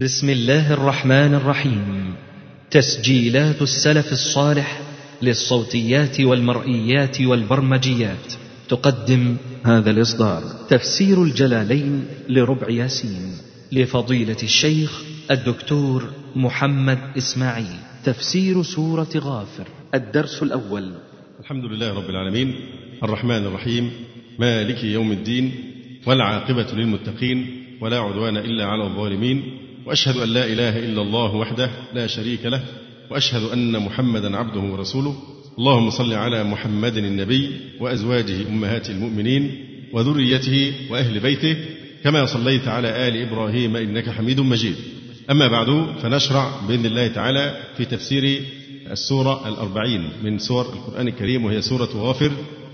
بسم الله الرحمن الرحيم. تسجيلات السلف الصالح للصوتيات والمرئيات والبرمجيات. تقدم هذا الإصدار. تفسير الجلالين لربع ياسين. لفضيلة الشيخ الدكتور محمد إسماعيل. تفسير سورة غافر. الدرس الأول. الحمد لله رب العالمين. الرحمن الرحيم. مالك يوم الدين. والعاقبة للمتقين. ولا عدوان إلا على الظالمين. وأشهد أن لا إله إلا الله وحده لا شريك له وأشهد أن محمدا عبده ورسوله. اللهم صل على محمد النبي وأزواجه أمهات المؤمنين وذريته وأهل بيته كما صليت على آل إبراهيم إنك حميد مجيد. أما بعد فنشرع بإذن الله تعالى في تفسير السورة الأربعين من سور القرآن الكريم وهي سورة غافر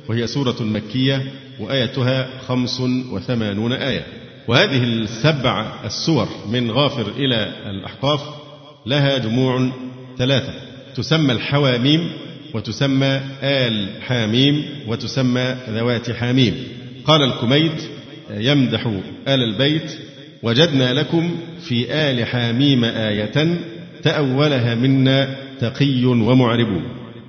وهي سورة مكية وآيتها خمس وثمانون آية. وهذه السبع السور من غافر إلى الأحقاف لها جموع ثلاثة. تسمى الحواميم وتسمى آل حاميم وتسمى ذوات حاميم. قال الكميت يمدح آل البيت وجدنا لكم في آل حاميم آية تأولها منا تقي ومعرب.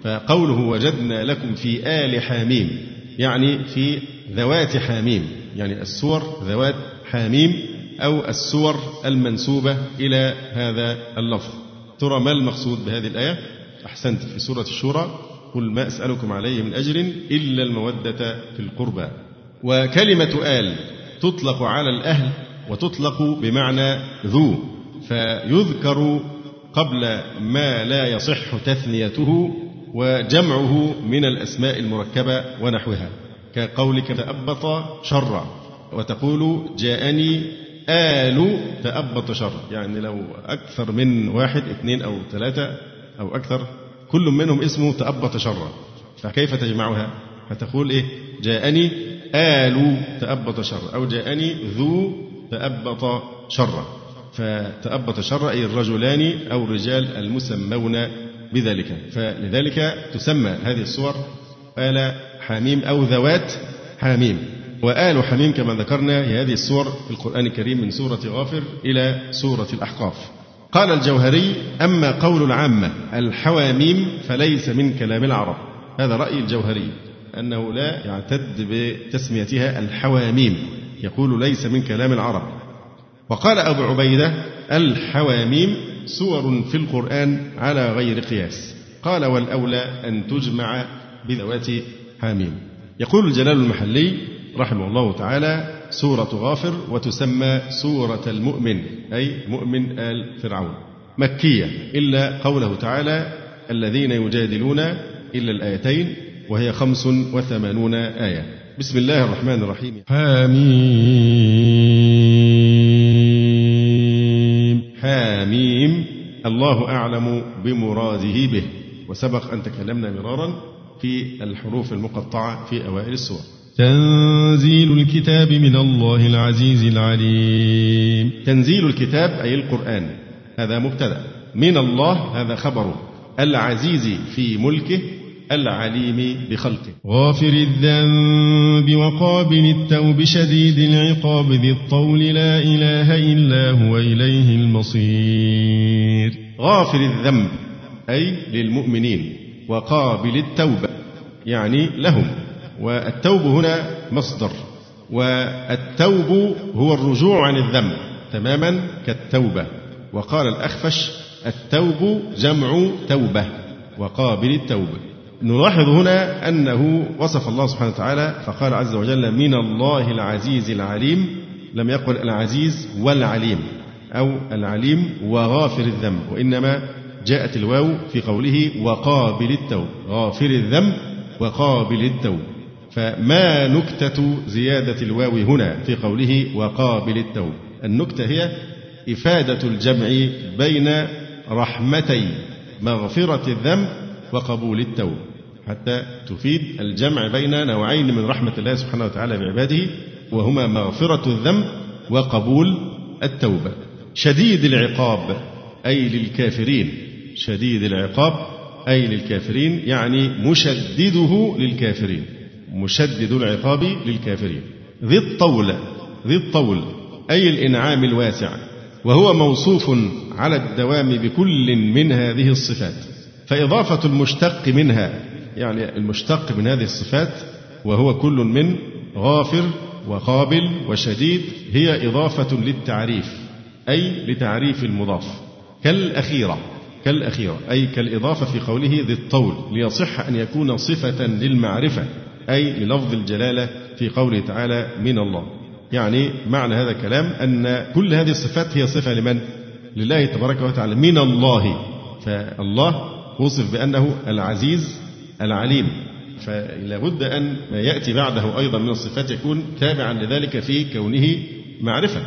فقوله وجدنا لكم في آل حاميم يعني في ذوات حاميم يعني السور ذوات حاميم أو السور المنسوبة إلى هذا اللفظ. ترى ما المقصود بهذه الآية؟ أحسنت في سورة الشورى قل ما أسألكم عليه من أجر إلا المودة في القربى وكلمة آل تطلق على الأهل وتطلق بمعنى ذو فيذكر قبل ما لا يصح تثنيته وجمعه من الأسماء المركبة ونحوها. كقولك تأبط شرا. وتقول جاءني آل تأبط شر. يعني لو أكثر من واحد اثنين أو ثلاثة أو أكثر كل منهم اسمه تأبط شرا فكيف تجمعها؟ فتقول إيه؟ جاءني آل تأبط شر. أو جاءني ذو تأبط شرا فتأبط شر أي الرجلان أو الرجال المسمون بذلك. فلذلك تسمى هذه الصور آل حميم أو ذوات حميم. وآل حميم كما ذكرنا هي هذه السور في القرآن الكريم من سورة غافر إلى سورة الأحقاف. قال الجوهري أما قول العامة الحواميم فليس من كلام العرب. هذا رأي الجوهري أنه لا يعتد بتسميتها الحواميم. يقول ليس من كلام العرب. وقال أبو عبيدة الحواميم سور في القرآن على غير قياس. قال والأولى أن تجمع بذوات حاميم. يقول الجلال المحلي رحمه الله تعالى سورة غافر وتسمى سورة المؤمن أي مؤمن آل فرعون. مكية إلا قوله تعالى الذين يجادلون إلا الآيتين وهي خمس وثمانون آية. بسم الله الرحمن الرحيم. حميم حميم الله أعلم بمراده به. وسبق أن تكلمنا مرارا في الحروف المقطعة في أوائل السور. تنزيل الكتاب من الله العزيز العليم. تنزيل الكتاب أي القرآن. هذا مبتدأ. من الله هذا خبر. العزيز في ملكه العليم بخلقه. غافر الذنب وقابل التوب شديد العقاب ذي الطول لا إله إلا هو إليه المصير. غافر الذنب أي للمؤمنين وقابل التوبة يعني لهم. والتوب هنا مصدر والتوب هو الرجوع عن الذنب تماما كالتوبة. وقال الأخفش التوب جمع توبة وقابل التوبة نلاحظ هنا أنه وصف الله سبحانه وتعالى فقال عز وجل من الله العزيز العليم لم يقل العزيز والعليم أو العليم وغافر الذنب وإنما جاءت الواو في قوله وقابل التوب. غافر الذنب وقابل التوب. فما نكتة زيادة الواو هنا في قوله وقابل التوب النكتة هي إفادة الجمع بين رحمتي مغفرة الذنب وقبول التوب حتى تفيد الجمع بين نوعين من رحمة الله سبحانه وتعالى بعباده وهما مغفرة الذنب وقبول التوبة. شديد العقاب أي للكافرين. شديد العقاب أي للكافرين يعني مشدده للكافرين. مشدد العقاب للكافرين. ذي الطول ذي الطول أي الإنعام الواسع وهو موصوف على الدوام بكل من هذه الصفات. فإضافة المشتق منها يعني المشتق من هذه الصفات وهو كل من غافر وقابل وشديد هي إضافة للتعريف أي لتعريف المضاف. كالأخيرة كالأخيرة أي كالإضافة في قوله ذي الطول ليصح أن يكون صفة للمعرفة. أي للفظ الجلالة في قوله تعالى من الله. يعني معنى هذا الكلام أن كل هذه الصفات هي صفة لمن؟ لله تبارك وتعالى. من الله. فالله وصف بأنه العزيز العليم. فلا بد أن ما يأتي بعده أيضا من الصفات يكون تابعا لذلك في كونه معرفة.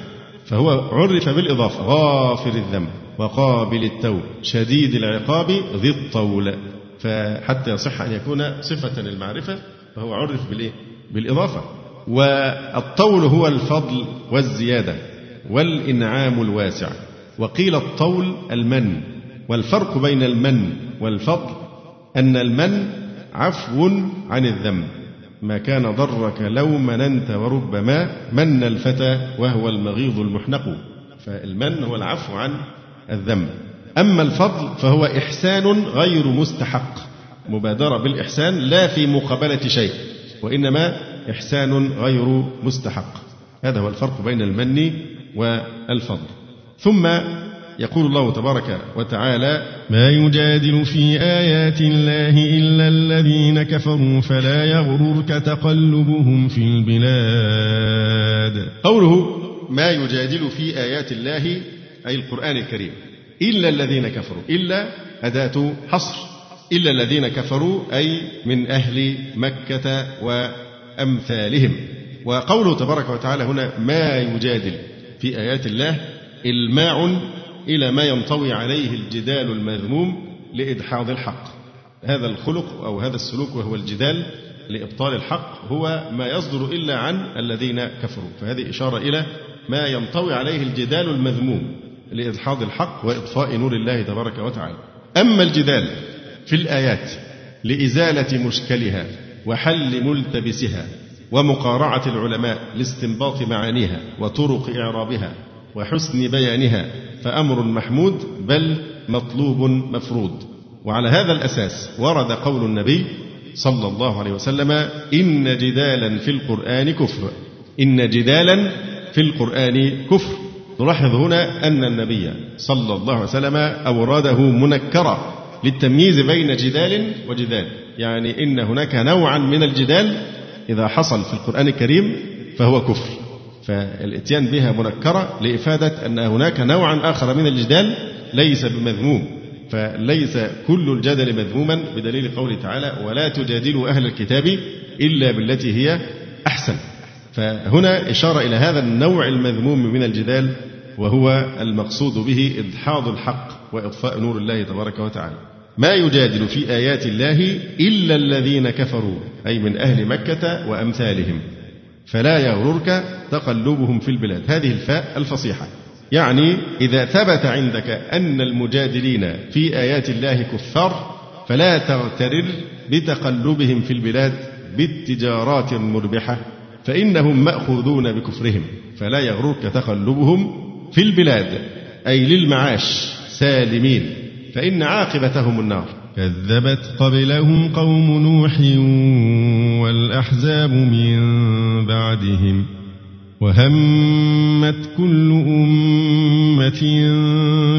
فهو عرف بالإضافة. غافر الذنب وقابل التوب شديد العقاب ذي الطول. فحتى يصح أن يكون صفة للمعرفة فهو عرف بالإيه؟ بالإضافة. والطول هو الفضل والزيادة والإنعام الواسع. وقيل الطول المن. والفرق بين المن والفضل أن المن عفو عن الذنب. ما كان ضرك لو مننت وربما من الفتى وهو المغيظ المحنق. فالمن هو العفو عن الذنب. أما الفضل فهو إحسان غير مستحق. مبادرة بالإحسان لا في مقابلة شيء وإنما إحسان غير مستحق. هذا هو الفرق بين المن والفضل. ثم يقول الله تبارك وتعالى ما يجادل في آيات الله إلا الذين كفروا فلا يغررك تقلبهم في البلاد. قوله ما يجادل في آيات الله أي القرآن الكريم إلا الذين كفروا إلا أداة حصر. إلا الذين كفروا أي من أهل مكة وأمثالهم. وقوله تبارك وتعالى هنا ما يجادل في آيات الله إلماع إلى ما ينطوي عليه الجدال المذموم لإدحاض الحق. هذا الخلق أو هذا السلوك وهو الجدال لإبطال الحق هو ما يصدر إلا عن الذين كفروا. فهذه إشارة إلى ما ينطوي عليه الجدال المذموم لإدحاض الحق وإطفاء نور الله تبارك وتعالى. أما الجدال في الآيات لإزالة مشكلها وحل ملتبسها ومقارعة العلماء لاستنباط معانيها وطرق إعرابها وحسن بيانها فأمر محمود بل مطلوب مفروض. وعلى هذا الأساس ورد قول النبي صلى الله عليه وسلم إن جدالا في القرآن كفر. إن جدالا في القرآن كفر. نلاحظ هنا أن النبي صلى الله عليه وسلم أورده منكرا للتمييز بين جدال وجدال. يعني إن هناك نوعا من الجدال إذا حصل في القرآن الكريم فهو كفر. فالإتيان بها منكرة لإفادة أن هناك نوعا آخر من الجدال ليس بمذموم. فليس كل الجدل مذموما بدليل قوله تعالى ولا تجادلوا أهل الكتاب إلا بالتي هي أحسن. فهنا إشارة إلى هذا النوع المذموم من الجدال وهو المقصود به إدحاض الحق وإطفاء نور الله تبارك وتعالى. ما يجادل في آيات الله إلا الذين كفروا أي من أهل مكة وأمثالهم. فلا يغررك تقلبهم في البلاد. هذه الفاء الفصيحة. يعني إذا ثبت عندك أن المجادلين في آيات الله كفار فلا تغترر بتقلبهم في البلاد بالتجارات المربحة فإنهم مأخوذون بكفرهم. فلا يغررك تقلبهم في البلاد أي للمعاش سالمين فإن عاقبتهم النار. كذبت قبلهم قوم نوح والأحزاب من بعدهم وهمت كل أمة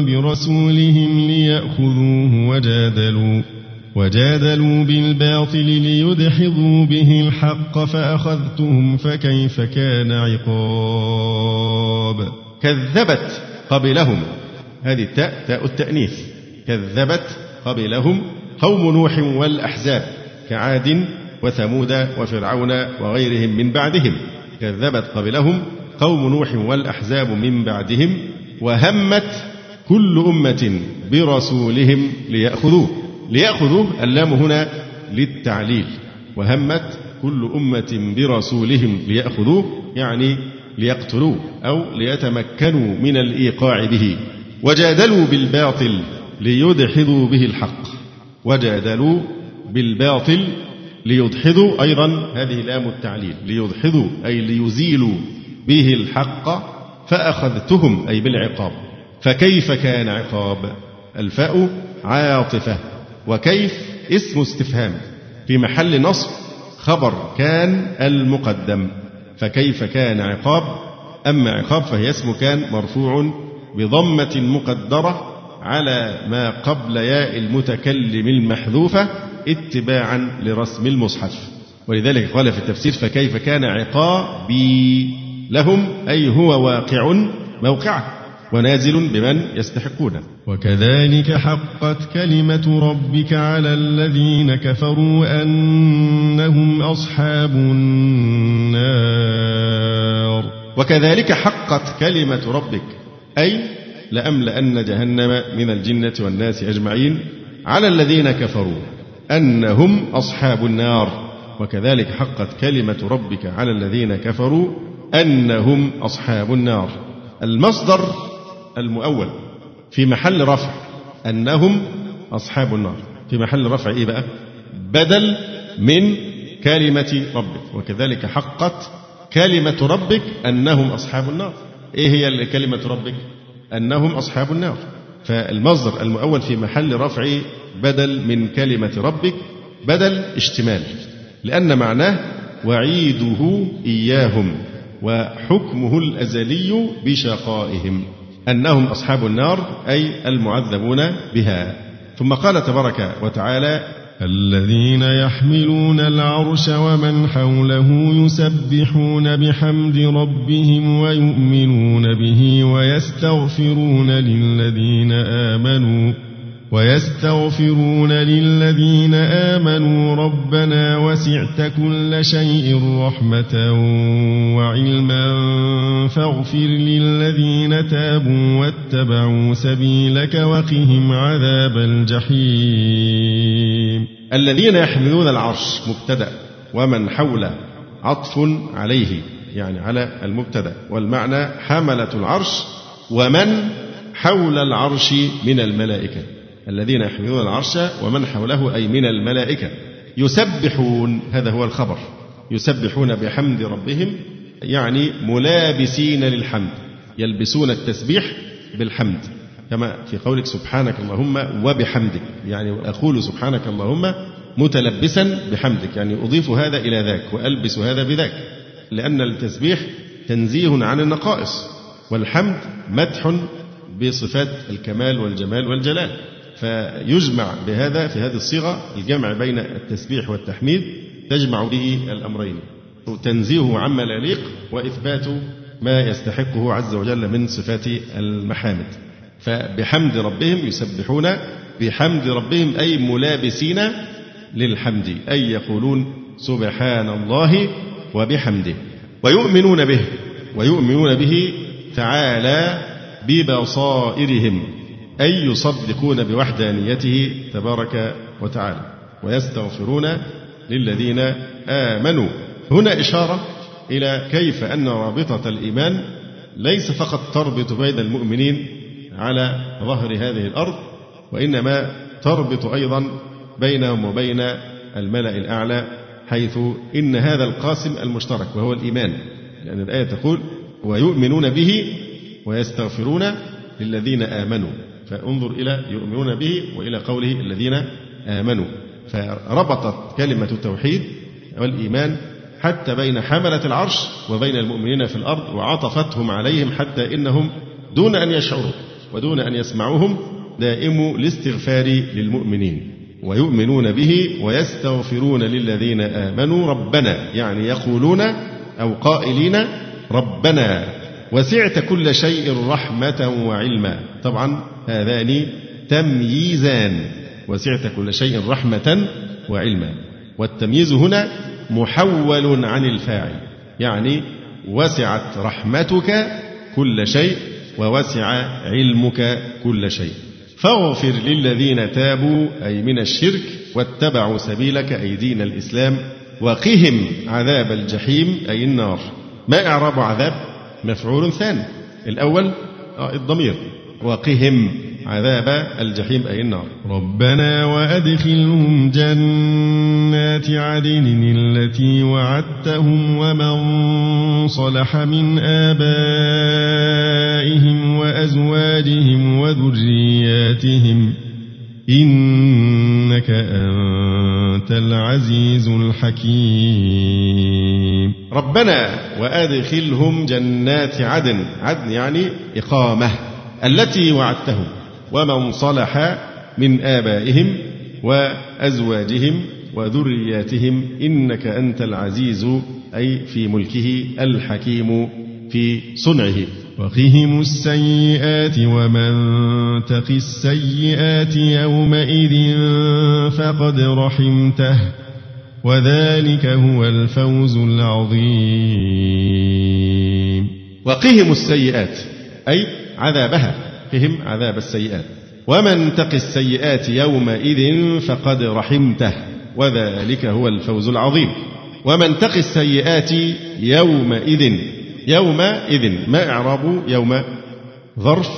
برسولهم ليأخذوه وجادلوا وجادلوا بالباطل ليدحضوا به الحق فأخذتهم فكيف كان عقاب؟ كذبت قبلهم. هذه التاء تاء التأنيث. كذبت قبلهم قوم نوح والأحزاب كعاد وثمود وفرعون وغيرهم من بعدهم. كذبت قبلهم قوم نوح والأحزاب من بعدهم وهمت كل أمة برسولهم ليأخذوه. ليأخذوه اللام هنا للتعليل. وهمت كل أمة برسولهم ليأخذوه يعني ليقتلوه أو ليتمكنوا من الإيقاع به. وجادلوا بالباطل ليدحضوا به الحق. وجادلوا بالباطل ليدحضوا أيضا هذه لام التعليل ليدحضوا أي ليزيلوا به الحق فأخذتهم أي بالعقاب. فكيف كان عقاب؟ الفاء عاطفة. وكيف؟ اسم استفهام. في محل نصب خبر كان المقدم. فكيف كان عقاب؟ أما عقاب فهي اسم كان مرفوع بضمة مقدرة على ما قبل ياء المتكلم المحذوفة اتباعا لرسم المصحف. ولذلك قال في التفسير فكيف كان عقابي؟ لهم أي هو واقع موقعه. ونازل بمن يستحقونه وكذلك حقت كلمة ربك على الذين كفروا أنهم أصحاب النار. وكذلك حقت كلمة ربك أي لأملأن جهنم من الجنة والناس أجمعين على الذين كفروا أنهم أصحاب النار. وكذلك حقت كلمة ربك على الذين كفروا أنهم أصحاب النار. المصدر المؤول. في محل رفع أنهم أصحاب النار. في محل رفع إيه بقى؟ بدل من كلمة ربك. وكذلك حقت كلمة ربك أنهم أصحاب النار. إيه هي كلمة ربك؟ أنهم أصحاب النار. فالمصدر المؤول في محل رفع بدل من كلمة ربك بدل اشتمال. لأن معناه وعيده إياهم وحكمه الأزلي بشقائهم. أنهم أصحاب النار أي المعذبون بها. ثم قال تبارك وتعالى الذين يحملون العرش ومن حوله يسبحون بحمد ربهم ويؤمنون به ويستغفرون للذين آمنوا. ويستغفرون للذين آمنوا ربنا وسعت كل شيء رحمة وعلما فاغفر للذين تابوا واتبعوا سبيلك وقهم عذاب الجحيم. الذين يحملون العرش مبتدأ ومن حوله عطف عليه يعني على المبتدأ والمعنى حملة العرش ومن حول العرش من الملائكة. الذين يحملون العرش ومن حوله أي من الملائكة. يسبحون هذا هو الخبر. يسبحون بحمد ربهم يعني ملابسين للحمد. يلبسون التسبيح بالحمد. كما في قولك سبحانك اللهم وبحمدك. يعني أقول سبحانك اللهم متلبسا بحمدك. يعني أضيف هذا إلى ذاك وألبس هذا بذاك. لأن التسبيح تنزيه عن النقائص. والحمد مدح بصفات الكمال والجمال والجلال. فيجمع بهذا في هذه الصيغة الجمع بين التسبيح والتحميد تجمع به الأمرين تنزيهه عما لا يليق وإثبات ما يستحقه عز وجل من صفات المحامد. فبحمد ربهم يسبحون بحمد ربهم أي ملابسين للحمد أي يقولون سبحان الله وبحمده. ويؤمنون به ويؤمنون به تعالى ببصائرهم. أي يصدقون بوحدانيته تبارك وتعالى ويستغفرون للذين آمنوا. هنا إشارة إلى كيف أن رابطة الإيمان ليس فقط تربط بين المؤمنين على ظهر هذه الأرض وإنما تربط أيضا بينهم وبين الملأ الأعلى حيث إن هذا القاسم المشترك وهو الإيمان. لأن الآية تقول ويؤمنون به ويستغفرون للذين آمنوا. فانظر إلى يؤمنون به وإلى قوله الذين آمنوا. فربطت كلمة التوحيد والإيمان حتى بين حملة العرش وبين المؤمنين في الأرض وعطفتهم عليهم حتى إنهم دون أن يشعروا ودون أن يسمعوهم دائم الاستغفار للمؤمنين. ويؤمنون به ويستغفرون للذين آمنوا ربنا يعني يقولون أو قائلين ربنا. وسعت كل شيء رحمة وعلما. طبعا هذان تمييزان وسعت كل شيء رحمة وعلما. والتمييز هنا محول عن الفاعل يعني وسعت رحمتك كل شيء ووسع علمك كل شيء. فاغفر للذين تابوا أي من الشرك واتبعوا سبيلك أي دين الإسلام وقهم عذاب الجحيم أي النار. ما إعراب عذاب؟ مفعول ثاني. الأول آه، الضمير. وقهم عذاب الجحيم أي النار. ربنا وأدخلهم جنات عدن التي وعدتهم ومن صلح من آبائهم وأزواجهم وذرياتهم. إنك أنت العزيز الحكيم. ربنا وأدخلهم جنات عدن. عدن يعني إقامة. التي وعدتهم ومن صلح من آبائهم وأزواجهم وذرياتهم إنك أنت العزيز أي في ملكه الحكيم في صنعه. وقهم السيئات ومن تق السيئات يومئذ فقد رحمته وذلك هو الفوز العظيم. وقهم السيئات أي عذابها قهم عذاب السيئات. ومن تق السيئات يومئذ فقد رحمته وذلك هو الفوز العظيم. ومن تق السيئات يومئذ يومئذ ما إعراب؟ يوم ظرف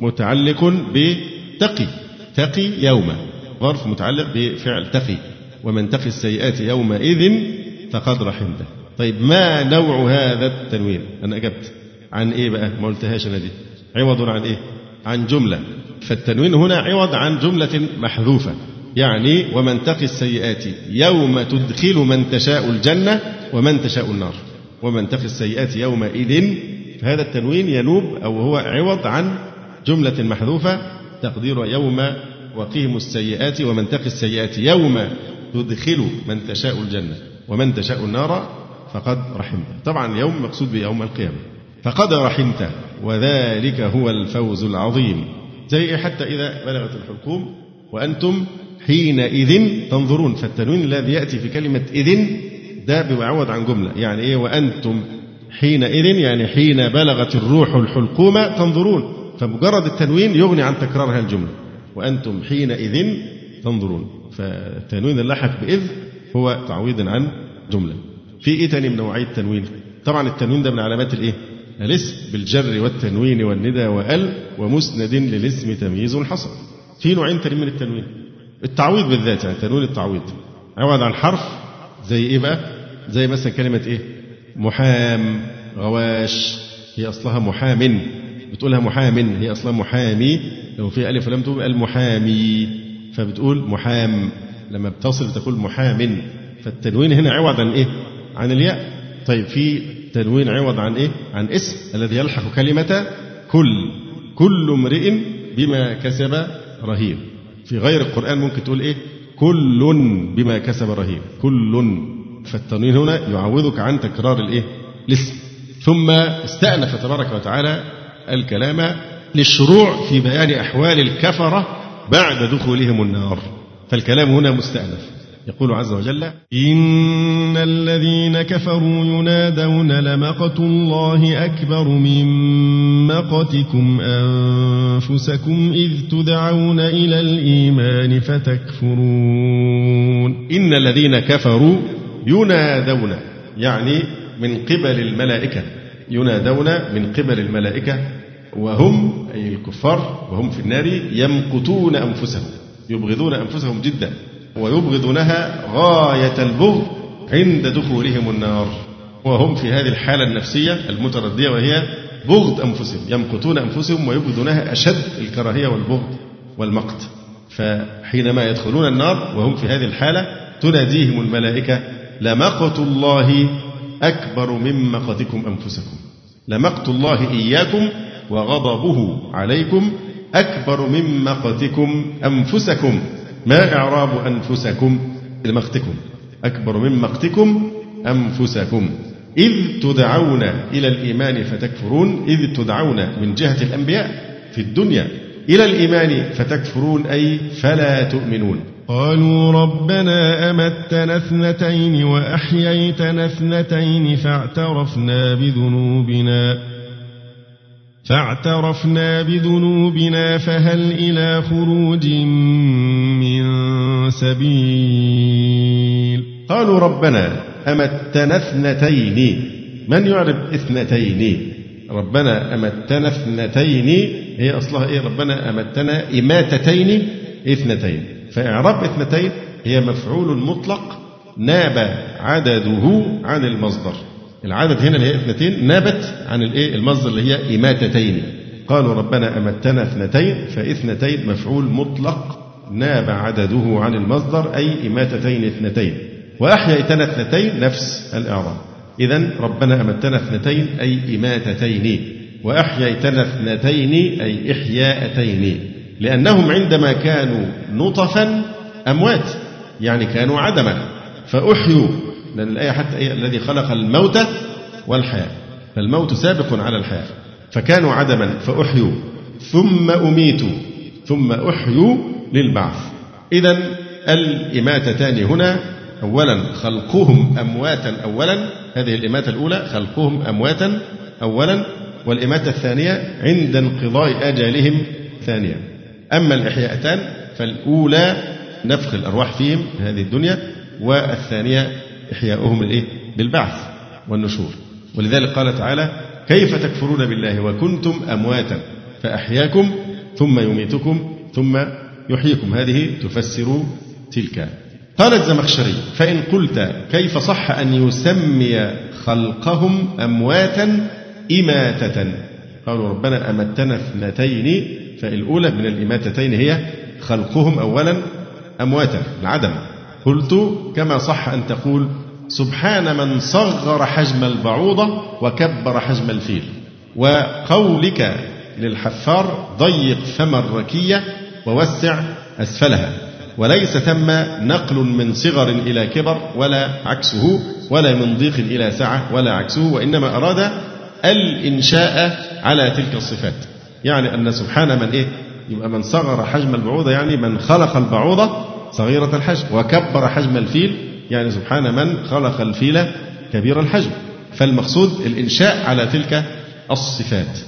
متعلق بتقي تقي يوم ظرف متعلق بفعل تقي. ومن تقي السيئات يومئذ فقد رحمته. طيب ما نوع هذا التنوين؟ أنا أجبت. عن إيه بقى؟ ما قلتهاش أنا دي. عوض عن إيه؟ عن جملة. فالتنوين هنا عوض عن جملة محذوفة. يعني ومن تقي السيئات يوم تدخل من تشاء الجنة ومن تشاء النار. ومن تقي السيئات يومئذ فهذا التنوين ينوب أو هو عوض عن جملة محذوفة. تقدير يوم وقيم السيئات ومن تقي السيئات يوم تدخل من تشاء الجنة ومن تشاء النار فقد رحمته طبعا يوم مقصود بيوم القيامة. فقد رحمته وذلك هو الفوز العظيم. زي حتى إذا بلغت الحلقوم وأنتم حينئذ تنظرون فالتنوين الذي يأتي في كلمة إذن ده بيعوض عن جملة. يعني إيه؟ وأنتم حينئذ يعني حين بلغت الروح الحلقوم تنظرون. فمجرد التنوين يغني عن تكرار هذه الجملة. وأنتم حينئذ تنظرون. فالتنوين اللحق بإذ هو تعويض عن جملة. في إيه تاني من نوعية التنوين؟ طبعا التنوين ده من علامات الإيه؟ الاسم بالجر والتنوين والندى وأل ومسند للاسم تمييز حصل في نوعين تاني من التنوين. التعويض بالذات يعني تنوين التعويض. عوض عن حرف زي إيه بقى؟ زي مثلا كلمة إيه؟ محام غواش هي أصلها محام بتقولها محام هي أصلها محامي. لو في ألف ولم تقول المحامي فبتقول محام. لما بتصل بتقول محام فالتنوين هنا عوض عن إيه؟ عن الياء. طيب في تنوين عوض عن إيه؟ عن اسم الذي يلحق كلمة كل. كل امرئ بما كسب رهين في غير القرآن ممكن تقول إيه؟ كل بما كسب رهين كل. فالتنوين هنا يعوضك عن تكرار الإيه؟ الاسم. ثم استأنف تبارك وتعالى الكلام للشروع في بيان أحوال الكفرة بعد دخولهم النار. فالكلام هنا مستأنف. يقول عز وجل إن الذين كفروا ينادون لمقت الله أكبر من مقتكم أنفسكم إذ تدعون إلى الإيمان فتكفرون. إن الذين كفروا ينادون يعني من قبل الملائكة ينادون من قبل الملائكة وهم أي الكفار وهم في النار يمقتون أنفسهم يبغضون أنفسهم جدا. ويبغضونها غاية البغض عند دخولهم النار. وهم في هذه الحالة النفسية المتردية وهي بغض أنفسهم يمقتون أنفسهم ويبغضونها أشد الكراهية والبغض والمقت. فحينما يدخلون النار وهم في هذه الحالة تناديهم الملائكة لمقت الله أكبر من مقتكم أنفسكم. لمقت الله إياكم وغضبه عليكم أكبر من مقتكم أنفسكم. ما إعراب أنفسكم لمقتكم أكبر من مقتكم أنفسكم. إذ تدعون إلى الإيمان فتكفرون إذ تدعون من جهة الأنبياء في الدنيا إلى الإيمان فتكفرون أي فلا تؤمنون. قالوا ربنا أمتنا اثنتين وأحييتنا اثنتين فاعترفنا بذنوبنا فاعترفنا بذنوبنا فهل إلى خروج سبيل. قالوا ربنا أمتنا اثنتين. من يعرف اثنتين؟ ربنا أمتنا اثنتين. هي أصلها إيه؟ ربنا أمتنا إماتتين. اثنتين. فإعراب اثنتين هي مفعول مطلق ناب عدده عن المصدر. العدد هنا اللي هي اثنتين نابت عن الإيه؟ المصدر اللي هي إماتتين. قالوا ربنا أمتنا اثنتين فاثنتين مفعول مطلق ناب عدده عن المصدر أي إماتتين اثنتين. وأحييتنا اثنتين نفس الإعراب. إذا ربنا أمتنا اثنتين أي إماتتين. وأحييتنا اثنتين أي إحياءتين. لأنهم عندما كانوا نطفا أموات يعني كانوا عدما. فأحيوا لأن الآية حتى الذي خلق الموت والحياة. فالموت سابق على الحياة. فكانوا عدما فأحيوا. ثم أميتوا. ثم أحيوا للبعث. إذا الإماتتان هنا أولا خلقهم أمواتا أولا هذه الإماتة الأولى خلقهم أمواتا أولا والإماتة الثانية عند انقضاء أجلهم ثانيا. أما الإحياءتان فالأولى نفخ الأرواح فيهم في هذه الدنيا والثانية إحياؤهم الإيه؟ بالبعث والنشور. ولذلك قال تعالى كيف تكفرون بالله وكنتم أمواتا؟ فأحياكم ثم يميتكم ثم يحييكم. هذه تفسر تلك. قال الزمخشري فإن قلت كيف صح أن يسمي خلقهم أمواتا إماتة؟ قالوا ربنا أمتنا اثنتين فالأولى من الإماتتين هي خلقهم أولا أمواتا العدم. قلت كما صح أن تقول سبحان من صغر حجم البعوضة وكبر حجم الفيل. وقولك للحفار ضيق فم الركية ووسع أسفلها. وليس ثم نقل من صغر إلى كبر ولا عكسه ولا من ضيق إلى سعة ولا عكسه وإنما أراد الإنشاء على تلك الصفات. يعني أن سبحان من إيه؟ يبقى من صغر حجم البعوضة يعني من خلق البعوضة صغيرة الحجم وكبر حجم الفيل يعني سبحان من خلق الفيل كبير الحجم. فالمقصود الإنشاء على تلك الصفات.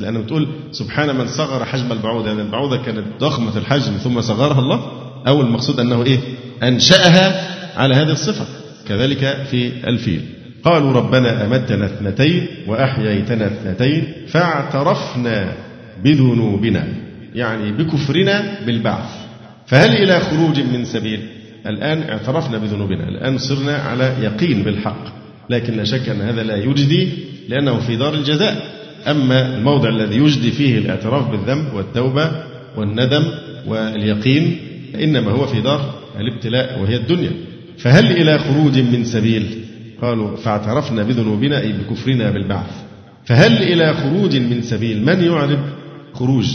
لأنه بتقول سبحان من صغر حجم البعوضة يعني البعوضة كانت ضخمة الحجم ثم صغرها الله أو المقصود أنه إيه؟ أنشأها على هذه الصفة. كذلك في الفيل. قالوا ربنا أمتنا اثنتين وأحييتنا اثنتين فاعترفنا بذنوبنا يعني بكفرنا بالبعث. فهل إلى خروج من سبيل؟ الآن اعترفنا بذنوبنا الآن صرنا على يقين بالحق. لكن لا شك أن هذا لا يجدي لأنه في دار الجزاء. أما الموضع الذي يجدي فيه الاعتراف بالذنب والتوبة والندم واليقين إنما هو في دار الابتلاء وهي الدنيا. فهل إلى خروج من سبيل؟ قالوا فاعترفنا بذنوبنا أي بكفرنا بالبعث. فهل إلى خروج من سبيل؟ من يعرب خروج؟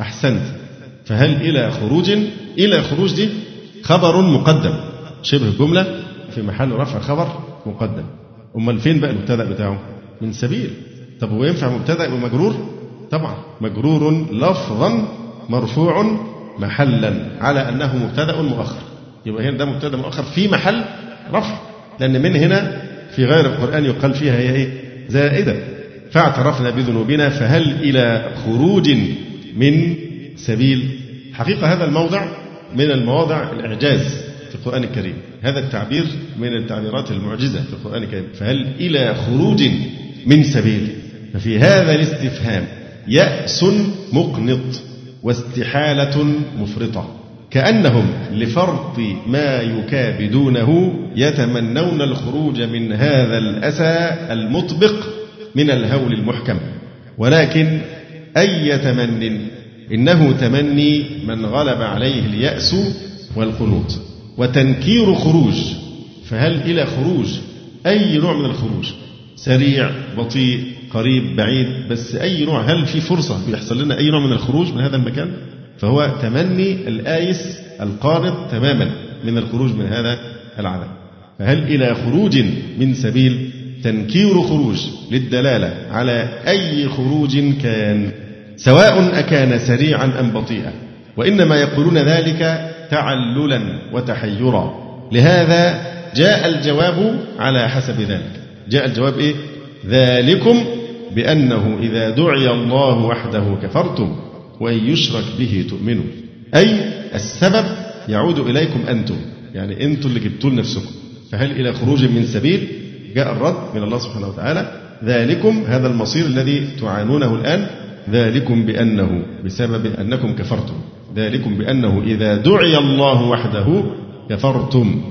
أحسنت. فهل إلى خروج؟ إلى خروج دي خبر مقدم. شبه جملة في محل رفع خبر مقدم. أمال فين بقى المبتدأ بتاعه؟ من سبيل. طب هو ينفع مبتدأ ومجرور؟ طبعا. مجرور لفظا مرفوع محلا على أنه مبتدأ مؤخر. يبقى هنا ده مبتدأ مؤخر في محل رفع. لأن من هنا في غير القرآن يقال فيها هي إيه؟ زائدة. فاعترفنا بذنوبنا فهل إلى خروج من سبيل؟ حقيقة هذا الموضع من المواضع الإعجاز في القرآن الكريم. هذا التعبير من التعبيرات المعجزة في القرآن الكريم. فهل إلى خروج من سبيل؟ ففي هذا الاستفهام يأس مقنط واستحالة مفرطة كأنهم لفرط ما يكابدونه يتمنون الخروج من هذا الأسى المطبق من الهول المحكم. ولكن أي تمن؟ إنه تمني من غلب عليه اليأس والقنوط. وتنكير خروج فهل إلى خروج؟ أي نوع من الخروج؟ سريع بطيء قريب بعيد بس أي نوع هل في فرصة بيحصل لنا أي نوع من الخروج من هذا المكان؟ فهو تمني الآيس القانط تماما من الخروج من هذا العالم. فهل إلى خروج من سبيل تنكير خروج للدلالة على أي خروج كان؟ سواء أكان سريعا أم بطيئا. وإنما يقولون ذلك تعللا وتحيرا. لهذا جاء الجواب على حسب ذلك. جاء الجواب إيه؟ ذلكم بأنه إذا دعي الله وحده كفرتم وإن يشرك به تؤمنوا. أي السبب يعود إليكم أنتم يعني أنتم اللي جبتوا لنفسكم. فهل إلى خروج من سبيل؟ جاء الرد من الله سبحانه وتعالى ذلكم هذا المصير الذي تعانونه الآن ذلكم بأنه بسبب أنكم كفرتم. ذلكم بأنه إذا دعي الله وحده كفرتم.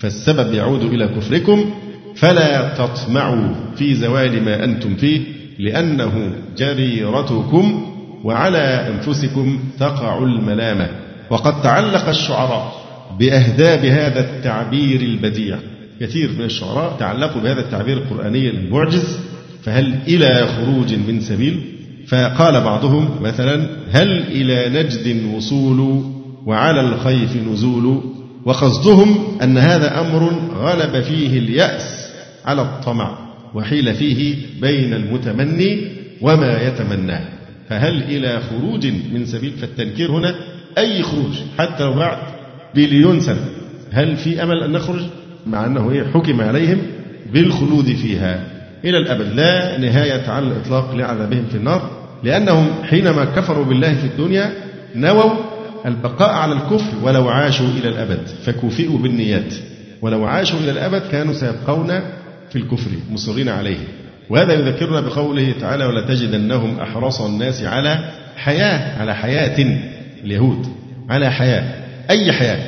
فالسبب يعود إلى كفركم فلا تطمعوا في زوال ما أنتم فيه. لأنه جريرتكم وعلى أنفسكم تقع الملامة. وقد تعلق الشعراء بأهداب هذا التعبير البديع. كثير من الشعراء تعلقوا بهذا التعبير القرآني المعجز فهل إلى خروج من سبيل؟ فقال بعضهم مثلا هل إلى نجد وصول وعلى الخيف نزول؟ وقصدهم أن هذا أمر غلب فيه اليأس على الطمع. وحيل فيه بين المتمني وما يتمناه. فهل إلى خروج من سبيل؟ فالتنكير هنا أي خروج؟ حتى لو بعد بليون سنة. هل في أمل أن نخرج؟ مع أنه إيه؟ حكم عليهم بالخلود فيها. إلى الأبد لا نهاية على الإطلاق لعذابهم في النار لأنهم حينما كفروا بالله في الدنيا نووا البقاء على الكفر ولو عاشوا إلى الأبد فكوفئوا بالنيات. ولو عاشوا إلى الأبد كانوا سيبقون في الكفر مصرين عليه. وهذا يذكرنا بقوله تعالى ولا تجدنهم أحرص الناس على حياة على حياة اليهود. على حياة أي حياة؟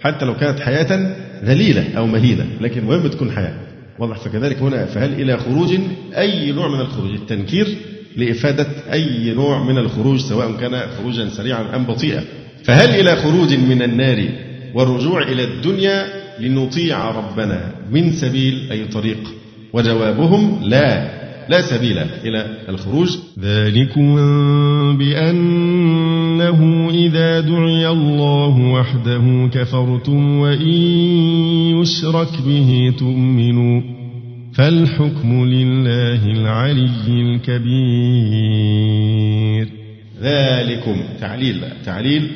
حتى لو كانت حياة ذليلة أو مهينة لكن المهم تكون حياة؟ واضح فكذلك هنا فهل إلى خروج أي نوع من الخروج؟ التنكير لإفادة أي نوع من الخروج سواء كان خروجا سريعا أم بطيئا. فهل إلى خروج من النار والرجوع إلى الدنيا لنطيع ربنا من سبيل أي طريق. وجوابهم لا لا سبيل إلى الخروج. ذلكم بأنه إذا دعي الله وحده كفرتم وإن يشرك به تؤمنوا. فالحكم لله العلي الكبير. ذلكم تعليل تعليل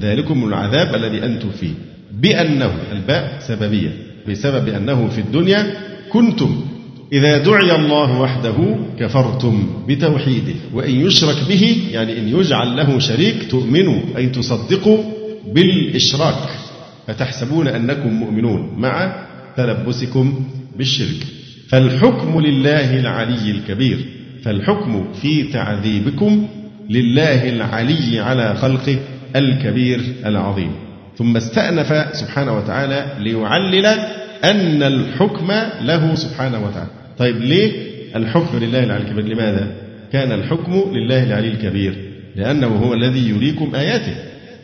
ذلكم العذاب الذي أنتم فيه. بأنه الباء سببية بسبب أنه في الدنيا كنتم إذا دعي الله وحده كفرتم بتوحيده وإن يشرك به يعني إن يجعل له شريك تؤمنوا أي تصدقوا بالإشراك. فتحسبون أنكم مؤمنون مع تلبسكم بالشرك. فالحكم لله العلي الكبير فالحكم في تعذيبكم لله العلي على خلقه الكبير العظيم. ثم استأنف سبحانه وتعالى ليعلل أن الحكم له سبحانه وتعالى. طيب ليه؟ الحكم لله العلي الكبير. لماذا؟ كان الحكم لله العلي الكبير. لأنه هو الذي يريكم آياته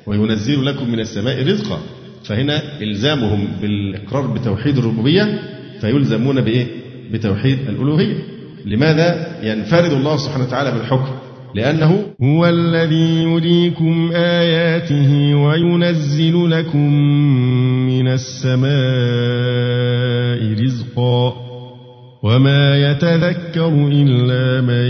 وينزل لكم من السماء رزقا. فهنا إلزامهم بالإقرار بتوحيد الربوبية فيلزمون بإيه؟ بتوحيد الألوهية. لماذا؟ ينفرد الله سبحانه وتعالى بالحكم. لأنه هو الذي يريكم آياته وينزل لكم من السماء رزقا وما يتذكر إلا من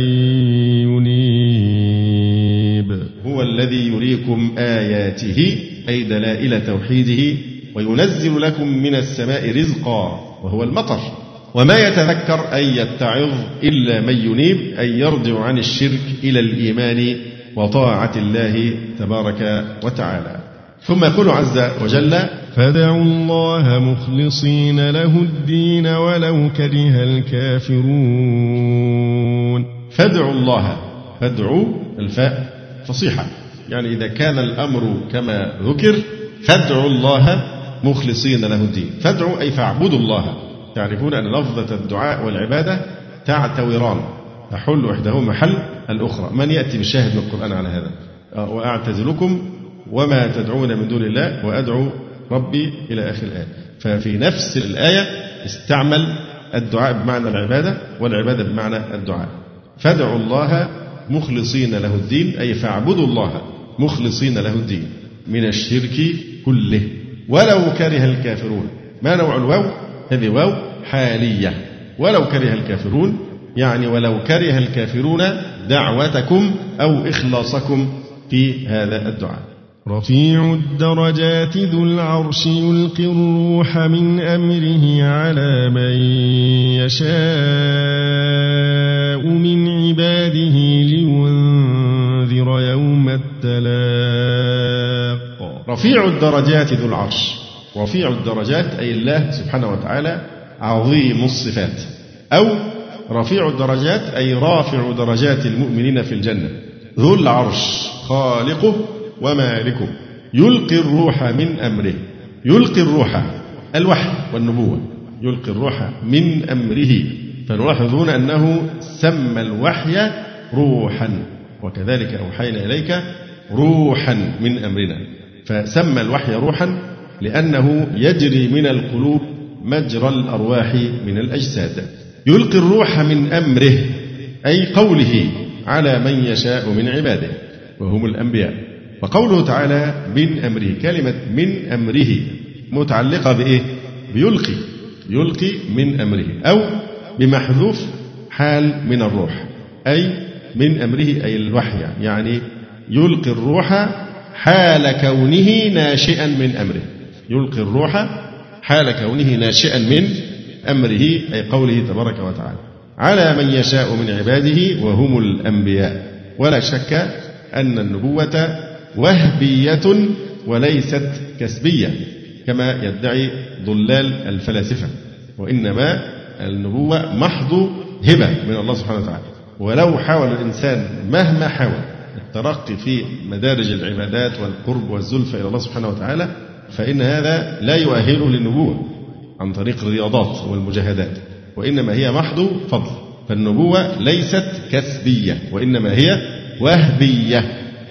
ينيب. هو الذي يريكم آياته أي دلائل توحيده وينزل لكم من السماء رزقا وهو المطر. وما يتذكر أن يتعظ إلا من ينيب أن يرجع عن الشرك إلى الإيمان وطاعة الله تبارك وتعالى. ثم يقول عز وجل فادعوا الله مخلصين له الدين ولو كره الكافرون. فادعوا الله فادعوا الفاء فصيحة. يعني إذا كان الأمر كما ذكر فادعوا الله مخلصين له الدين. فادعوا أي فاعبدوا الله. تعرفون أن لفظة الدعاء والعبادة تعتوران تحل إحداهما محل الأخرى. من يأتي بالشاهد من القرآن على هذا؟ آه، وأعتزلكم وما تدعون من دون الله وأدعو ربي إلى آخر الآية. ففي نفس الآية استعمل الدعاء بمعنى العبادة والعبادة بمعنى الدعاء. فادعوا الله مخلصين له الدين أي فاعبدوا الله مخلصين له الدين من الشرك كله. ولو كره الكافرون. ما نوع الواو؟ هذه واو حالية. ولو كره الكافرون يعني ولو كره الكافرون دعوتكم أو إخلاصكم في هذا الدعاء. رفيع الدرجات ذو العرش يلقي الروح من أمره على من يشاء من عباده لينذر يوم التلاق. رفيع الدرجات ذو العرش. رفيع الدرجات أي الله سبحانه وتعالى عظيم الصفات. أو رفيع الدرجات أي رافع درجات المؤمنين في الجنة. ذو العرش خالقه ومالكه. يلقي الروح من أمره. يلقي الروح الوحي والنبوة. يلقي الروح من أمره. فنلاحظون أنه سمى الوحي روحا. وكذلك أوحينا إليك روحا من أمرنا. فسمى الوحي روحا لأنه يجري من القلوب مجرى الأرواح من الأجساد. يلقي الروح من أمره أي قوله على من يشاء من عباده وهم الأنبياء. وقوله تعالى من أمره كلمة من أمره متعلقة بإيه؟ بيلقي يلقي من أمره أو بمحذوف حال من الروح أي من أمره أي الوحي يعني يلقي الروح حال كونه ناشئا من أمره. يلقي الروح حال كونه ناشئا من أمره أي قوله تبارك وتعالى. على من يشاء من عباده وهم الأنبياء. ولا شك أن النبوة وهبية وليست كسبية كما يدعي ضلال الفلاسفة. وإنما النبوة محض هبة من الله سبحانه وتعالى. ولو حاول الإنسان مهما حاول الترقي في مدارج العبادات والقرب والزلفى إلى الله سبحانه وتعالى فإن هذا لا يؤهله للنبوة عن طريق الرياضات والمجاهدات وإنما هي محض فضل فالنبوة ليست كسبية وإنما هي وهبية.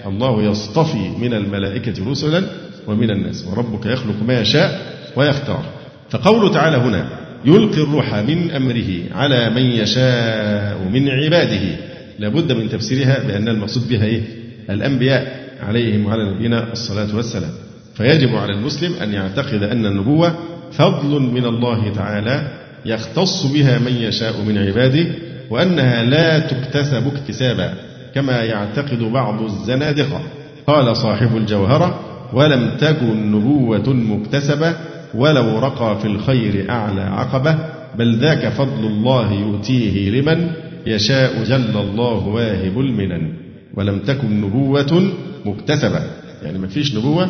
الله يصطفي من الملائكة رسلا ومن الناس وربك يخلق ما يشاء ويختار. فقوله تعالى هنا يلقي الروح من أمره على من يشاء من عباده. لابد من تفسيرها بأن المقصود بها إيه؟ الأنبياء عليهم وعلى نبينا الصلاة والسلام. فيجب على المسلم أن يعتقد أن النبوة فضل من الله تعالى يختص بها من يشاء من عباده وأنها لا تكتسب اكتسابا كما يعتقد بعض الزنادقة. قال صاحب الجوهرة ولم تكن نبوة مكتسبة ولو رقى في الخير أعلى عقبة بل ذاك فضل الله يؤتيه لمن يشاء جل الله واهب المنن. ولم تكن نبوة مكتسبة. يعني ما فيش نبوة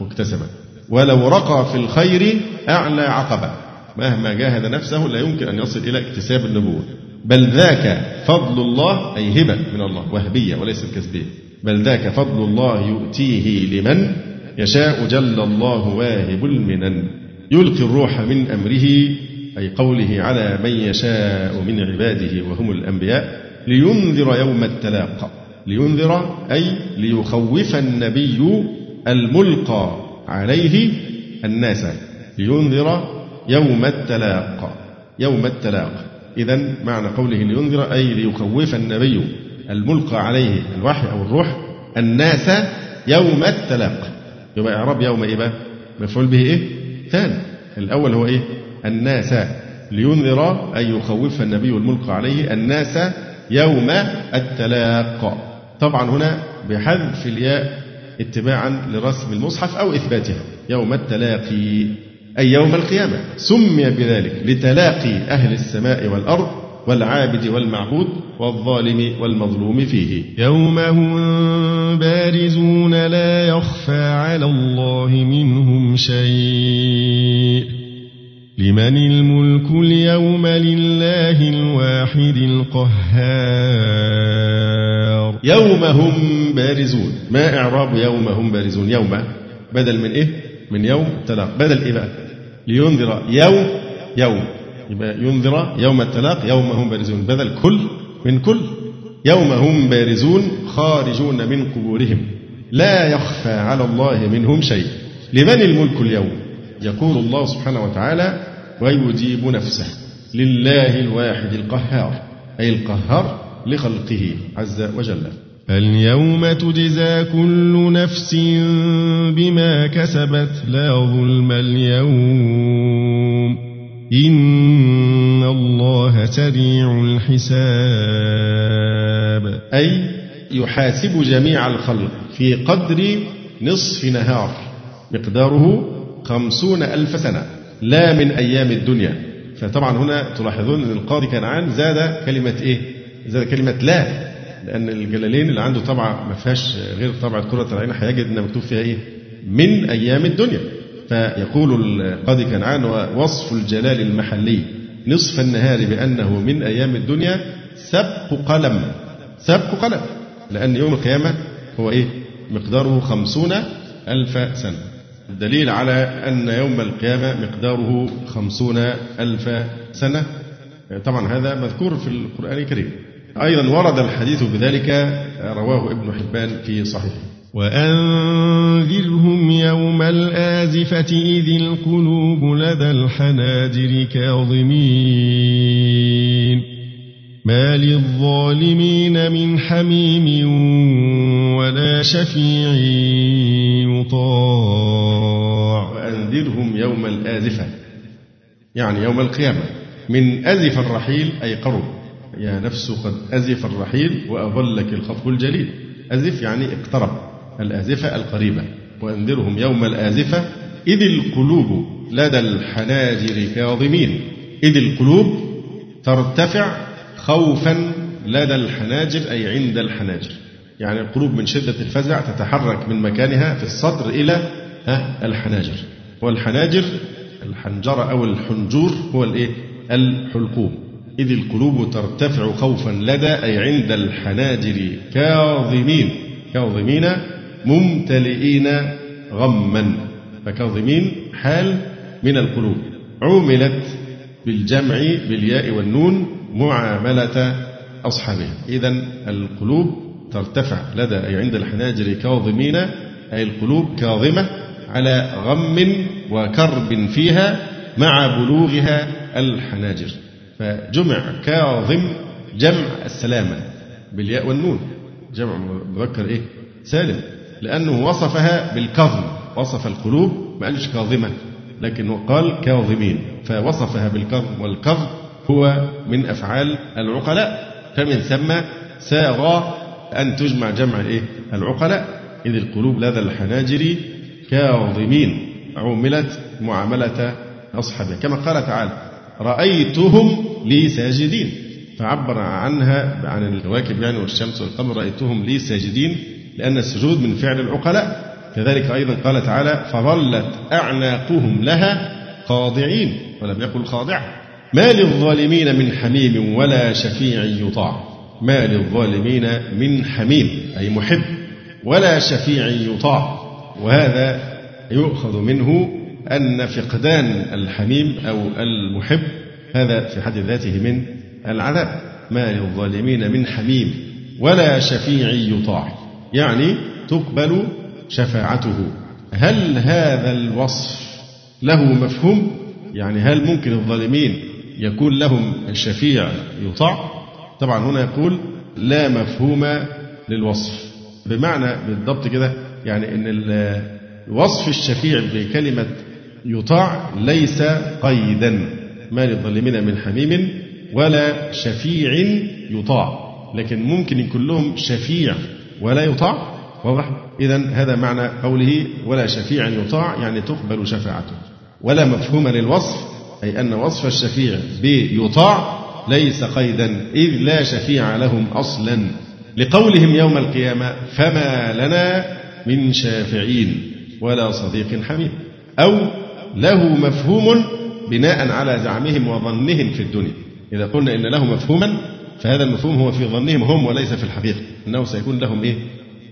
مكتسبة. ولو رقى في الخير أعلى عقبة. مهما جاهد نفسه لا يمكن أن يصل إلى اكتساب النبوة. بل ذاك فضل الله أي هبة من الله وهبية وليست كسبية بل ذاك فضل الله يؤتيه لمن يشاء جل الله واهب المنن. يلقي الروح من أمره أي قوله على من يشاء من عباده وهم الأنبياء لينذر يوم التلاق. لينذر أي ليخوف النبي الملقى عليه الناس لينذر يوم التلاق يوم التلاق إذا معنى قوله لينذر أي ليخوف النبي الملقى عليه الوحي أو الروح الناس يوم التلاق يبقى إعراب يوم إيه بقى؟ مفعول به إيه؟ ثاني الأول هو إيه؟ الناس لينذر أي يخوف النبي الملقى عليه الناس يوم التلاق طبعا هنا بحذف الياء اتباعا لرسم المصحف أو إثباتها يوم التلاقي أي يوم القيامة. سمي بذلك لتلاقي أهل السماء والأرض والعابد والمعبود والظالم والمظلوم فيه. يوم هم بارزون لا يخفى على الله منهم شيء. لمن الملك اليوم لله الواحد القهار. يوم هم بارزون. ما إعراب يوم هم بارزون؟ يوم. بدل من إيه؟ من يوم تلاق بدل إيه بقى؟ لينذر يوم. يوم. يبقى ينذر يوم التلاق. يوم هم بارزون. بدل كل من كل. يوم هم بارزون خارجون من قبورهم. لا يخفى على الله منهم شيء. لمن الملك اليوم؟ يقول الله سبحانه وتعالى ويجيب نفسه لله الواحد القهار. أي القهار لخلقه عز وجل. اليوم تجزى كل نفس بما كسبت لا ظلم اليوم. إن الله سريع الحساب. أي يحاسب جميع الخلق في قدر نصف نهار. مقداره خمسون ألف سنة لا من أيام الدنيا. فطبعا هنا تلاحظون أن القاضي كنعان زاد كلمة إيه؟ زاد كلمة لا لأن الجلالين اللي عنده طبعة ما فيهاش غير طبعة كرة العين هيجد أن مكتوب فيها إيه؟ من أيام الدنيا. فيقول القاضي كنعان وصف الجلال المحلي نصف النهار بأنه من أيام الدنيا سبق قلم. سبق قلم. لأن يوم القيامة هو إيه؟ مقداره خمسون ألف سنة. الدليل على أن يوم القيامة مقداره خمسون ألف سنة. طبعا هذا مذكور في القرآن الكريم. أيضا ورد الحديث بذلك رواه ابن حبان في صحيحه. وأنذرهم يوم الآزفة إذ القلوب لدى الحناجر كاظمين. ما للظالمين من حميم ولا شفيع يطاع. وأنذرهم يوم الآزفة يعني يوم القيامة من أزف الرحيل أي قرب يا نفس قد أزف الرحيل وأظلك الخطب الجليل. أزف يعني اقترب الآزفة القريبة. وأنذرهم يوم الآزفة إذ القلوب لدى الحناجر كاظمين. إذ القلوب ترتفع خوفا لدى الحناجر أي عند الحناجر. يعني القلوب من شدة الفزع تتحرك من مكانها في الصدر إلى الحناجر. والحناجر الحنجرة أو الحنجور هو الإيه؟ الحلقوم. إذ القلوب ترتفع خوفا لدى أي عند الحناجر كاظمين. كاظمين ممتلئين غما. فكاظمين حال من القلوب. عوملت بالجمع بالياء والنون معاملة أصحابها. إذا القلوب ترتفع لدى أي عند الحناجر كاظمين أي القلوب كاظمة على غم وكرب فيها مع بلوغها الحناجر. فجمع كاظم جمع السلامة بالياء والنون. جمع مذكر إيه؟ سالم. لأنه وصفها بالكظم. وصف القلوب ما قالش كاظمة لكنه قال كاظمين. فوصفها بالكظم والكظم هو من أفعال العقلاء. فمن ثم ساغ أن تجمع جمع الإيه؟ العقلاء. إذ القلوب لدى الحناجر كاظمين. عملت معاملة أصحابها. كما قال تعالى رأيتهم لي ساجدين. فعبر عنها عن الكواكب يعني والشمس والقمر رأيتهم لي ساجدين لأن السجود من فعل العقلاء. كذلك أيضا قال تعالى فظلت أعناقهم لها خاضعين ولم يقل خاضعة ما للظالمين من حميم ولا شفيع يطاع. ما للظالمين من حميم أي محب ولا شفيع يطاع. وهذا يؤخذ منه أن فقدان الحميم أو المحب هذا في حد ذاته من العذاب. ما للظالمين من حميم ولا شفيع يطاع يعني تقبل شفاعته. هل هذا الوصف له مفهوم؟ يعني هل ممكن الظالمين يكون لهم شفيع يطاع؟ طبعا هنا يقول لا مفهوم للوصف. بمعنى بالضبط كده يعني إن وصف الشفيع بكلمة يطاع ليس قيدا. ما للظالمين من حميم ولا شفيع يطاع. لكن ممكن يكون لهم شفيع ولا يطاع. واضح؟ إذا هذا معنى قوله ولا شفيع يطاع يعني تقبل شفاعته. ولا مفهوم للوصف أي أن وصف الشفيع بيطاع ليس قيدا إذ لا شفيع لهم أصلا. لقولهم يوم القيامة فما لنا من شافعين ولا صديق حميم. أو له مفهوم بناء على زعمهم وظنهم في الدنيا. إذا قلنا إن له مفهوما فهذا المفهوم هو في ظنهم هم وليس في الحقيقة. أنه سيكون لهم إيه؟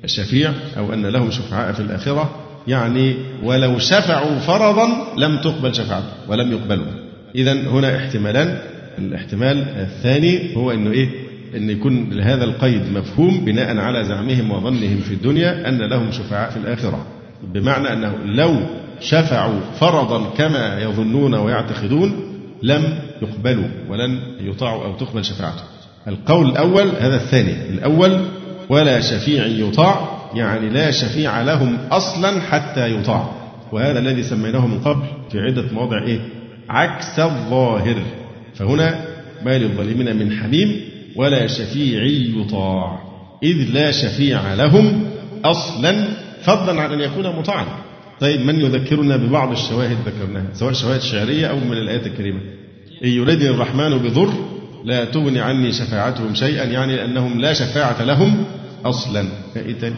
الشفيع أو أن لهم شفعاء في الآخرة. يعني ولو شفعوا فرضا لم تقبل شفاعته ولم يقبلوا إذا هنا احتمالان. الاحتمال الثاني هو أنه إيه؟ أن يكون لهذا القيد مفهوم بناء على زعمهم وظنهم في الدنيا أن لهم شفعاء في الآخرة. بمعنى أنه لو شفعوا فرضا كما يظنون ويعتقدون لم يقبلوا ولن يطاعوا أو تقبل شفاعته. القول الأول هذا الثاني. الأول ولا شفيع يطاع يعني لا شفيع لهم أصلا حتى يطاع. وهذا الذي سميناه من قبل في عدة مواضع إيه؟ عكس الظاهر. فهنا ما للظالمين من حميم ولا شفيع يطاع. إذ لا شفيع لهم أصلا فضلا عن أن يكون مطاعا. طيب من يذكرنا ببعض الشواهد ذكرناها سواء شواهد شعرية أو من الآيات الكريمة. إن يريدني الرحمن بضر لا تغني عني شفاعتهم شيئا يعني أنهم لا شفاعة لهم أصلا. فإذا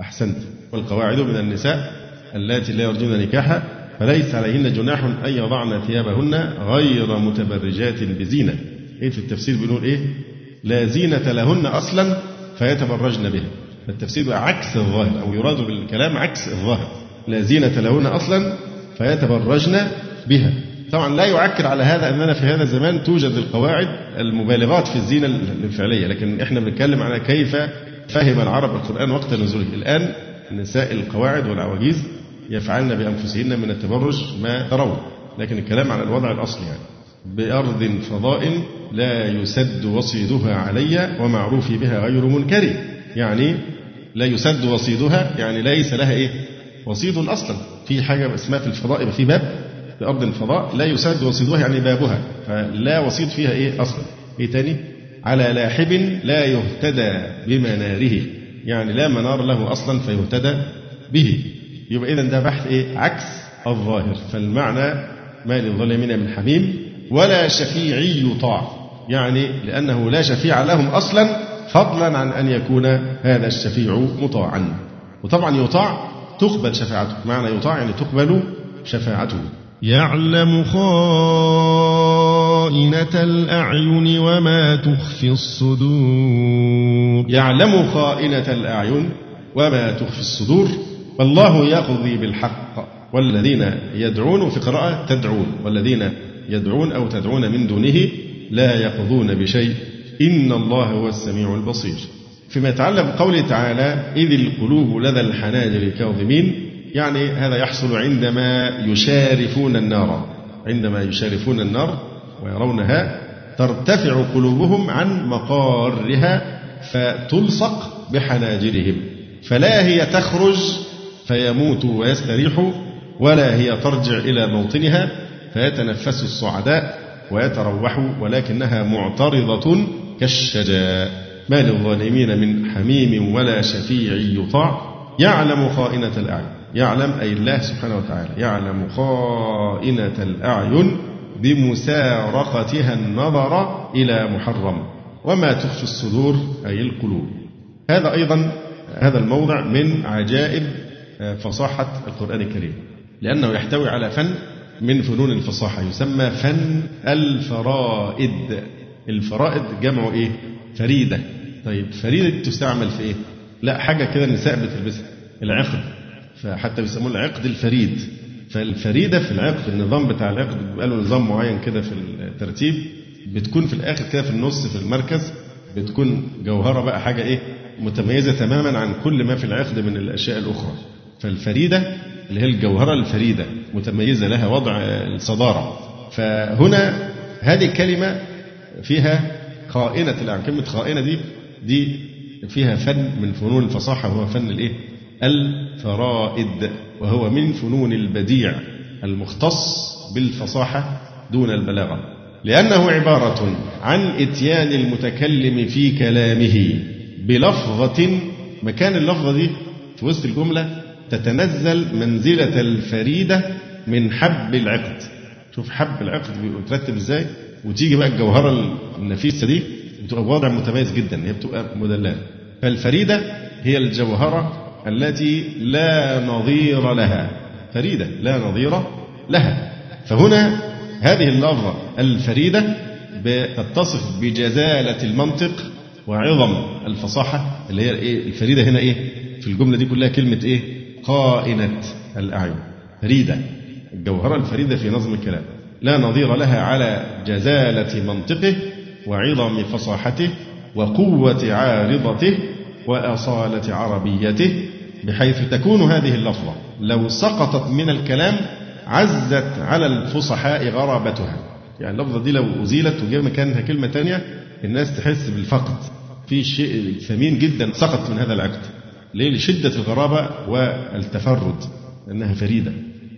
أحسنت. والقواعد من النساء اللاتي لا يرجون نكاحا فليس عليهن جناح أن يضعن ثيابهن غير متبرجات بزينة. إيه في التفسير بنقول إيه؟ لا زينة لهن أصلا فيتبرجن بها. التفسير عكس الظاهر أو يراد بالكلام عكس الظاهر. لا زينة لهن أصلا فيتبرجن بها. طبعا لا يعكر على هذا أننا في هذا الزمان توجد القواعد المبالغات في الزينة الفعلية لكن إحنا بنتكلم على كيف فهم العرب القرآن وقت نزوله. الآن نساء القواعد والعواجيز يفعلن بأنفسهن من التبرج ما ترون. لكن الكلام على الوضع الأصلي يعني. بأرض فضاء لا يسد وصيدها علي ومعروفي بها غير منكر يعني لا يسد وصيدها يعني ليس لها إيه؟ وصيد أصلا. في حاجة اسمها في الفضاء يبقى في باب في أرض الفضاء لا يسد وصيدها يعني بابها فلا وصيد فيها إيه أصلا؟ إيه تاني؟ على لاحب لا يهتدى بمناره يعني لا منار له أصلا فيهتدى به. يبقى إذا ده بحث إيه؟ عكس الظاهر. فالمعنى ما للظالمين من حميم ولا شفيع يطاع يعني لأنه لا شفيع لهم أصلا فضلا عن أن يكون هذا الشفيع مطاعا. وطبعا يطاع تقبل شفاعته. معنى يطاع يعني تقبل شفاعته. يعلم خائنة الأعين وما تخفي الصدور. يعلم خائنة الأعين وما تخفي الصدور. والله يقضي بالحق. والذين يدعون في قراءة تدعون. والذين يدعون أو تدعون من دونه لا يقضون بشيء. إن الله هو السميع البصير. فيما يتعلق بقوله تعالى إذ القلوب لدى الحناجر كاظمين يعني هذا يحصل عندما يشارفون النار. عندما يشارفون النار ويرونها ترتفع قلوبهم عن مقارها فتلصق بحناجرهم. فلا هي تخرج فيموتوا ويستريحوا ولا هي ترجع إلى موطنها فيتنفس الصعداء ويتروحوا ولكنها معترضة كالشجاء. ما للظالمين من حميم ولا شفيع يطاع. يعلم خائنة الأعين. يعلم أي الله سبحانه وتعالى يعلم خائنة الأعين بمسارقتها النظر إلى محرم. وما تخفي الصدور أي القلوب. هذا أيضا هذا الموضع من عجائب فصاحة القرآن الكريم. لأنه يحتوي على فن من فنون الفصاحة يسمى فن الفرائد. الفرائد جمعه إيه؟ فريدة. طيب فريدة تستعمل في إيه؟ لا حاجة كده النساء بتلبسها العقد. فحتى بيسموه العقد الفريد. فالفريدة في العقد النظام بتاع العقد بيبقى له نظام معين كده في الترتيب بتكون في الآخر كده في النص في المركز بتكون جوهرة بقى حاجة إيه؟ متميزة تماما عن كل ما في العقد من الأشياء الأخرى. فالفريدة اللي هي الجوهرة الفريدة متميزة لها وضع الصدارة. فهنا هذه الكلمة فيها خائنة الأعين كلمة خائنة دي دي فيها فن من فنون الفصاحة وهو فن الإيه؟ الفرائد وهو من فنون البديع المختص بالفصاحة دون البلاغة. لأنه عبارة عن إتيان المتكلم في كلامه بلفظة مكان اللفظة دي في وسط الجملة تتنزل منزلة الفريدة من حب العقد. شوف حب العقد بيترتب إزاي؟ وتيجي بقى الجوهرة النفيسة دي بتبقى بوضع متميز جدا هي بتبقى مدللة. فالفريدة هي الجوهرة التي لا نظير لها. فريدة لا نظير لها. فهنا هذه اللفظة الفريدة بتتصف بجزالة المنطق وعظم الفصاحة اللي هي إيه؟ الفريدة هنا إيه؟ في الجملة دي كلها كلمة إيه؟ خائنة الأعين. فريدة الجوهرة الفريدة في نظم الكلام. لا نظير لها على جزالة منطقه وعظم فصاحته وقوة عارضته وأصالة عربيته بحيث تكون هذه اللفظة لو سقطت من الكلام عزت على الفصحاء غرابتها. يعني اللفظة دي لو أزيلت وجاء مكانها كلمة تانية الناس تحس بالفقد. في شيء ثمين جدا سقط من هذا العقد ليه؟ لشدة الغرابة والتفرد لأنها فريدة.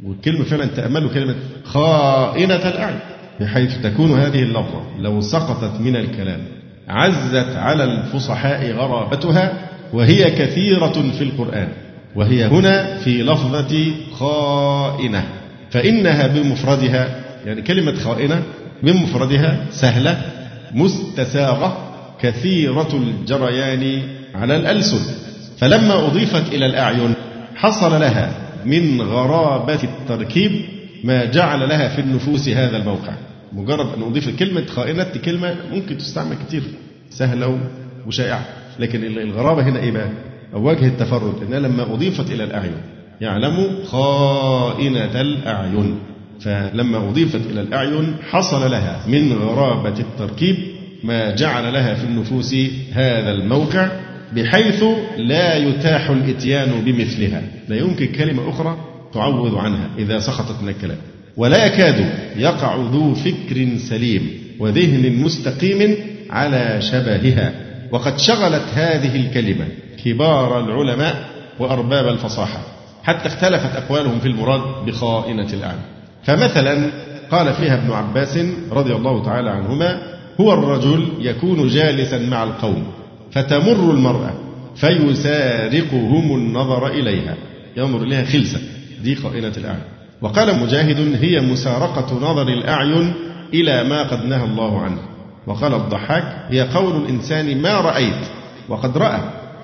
والكلمة فعلا تأملوا كلمة خائنة الأعين. بحيث تكون هذه اللفظة لو سقطت من الكلام عزت على الفصحاء غرابتها وهي كثيرة في القرآن وهي هنا في لفظة خائنة. فإنها بمفردها يعني كلمة خائنة بمفردها سهلة مستساغة كثيرة الجريان على الألسن. فلما أضيفت إلى الأعين حصل لها من غرابة التركيب ما جعل لها في النفوس هذا الموقع. مجرد أن أضيف كلمة خائنة كلمة ممكن تستعمل كتير سهلة وشائعة. لكن الغرابة هنا إيه بقى؟ وجه التفرد إنها لما أضيفت إلى الأعين يعلم خائنة الأعين. فلما أضيفت إلى الأعين حصل لها من غرابة التركيب ما جعل لها في النفوس هذا الموقع بحيث لا يتاح الإتيان بمثلها. لا يمكن كلمة أخرى تعوض عنها إذا سقطت من الكلام. ولا يكاد يقع ذو فكر سليم وذهن مستقيم على شبهها. وقد شغلت هذه الكلمة كبار العلماء وأرباب الفصاحة حتى اختلفت أقوالهم في المراد بخائنة الأعمى. فمثلا قال فيها ابن عباس رضي الله تعالى عنهما هو الرجل يكون جالسا مع القوم فتمر المرأة فيسارقهم النظر إليها. ينظر إليها خلسة دي خائنة الأعين وقال مجاهد هي مسارقة نظر الأعين إلى ما قد نهى الله عنه. وقال الضحاك هي قول الإنسان ما رأيت؟ وقد رأى.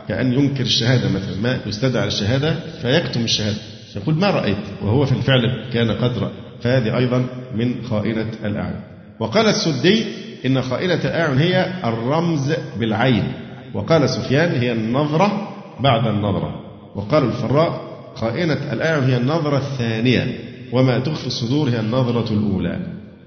كأن ينكر الشهادة مثلا ما يستدعى الشهادة فيكتم الشهادة. يقول ما رأيت؟ وهو في الفعل كان قد رأى. فهذه أيضا من خائنة الأعين. وقال السدي إن خائنة الأعين هي الرمز بالعين. وقال سفيان هي النظرة بعد النظرة. وقال الفراء خائنة الأعين هي النظرة الثانية وما تخفي الصدور هي النظرة الأولى.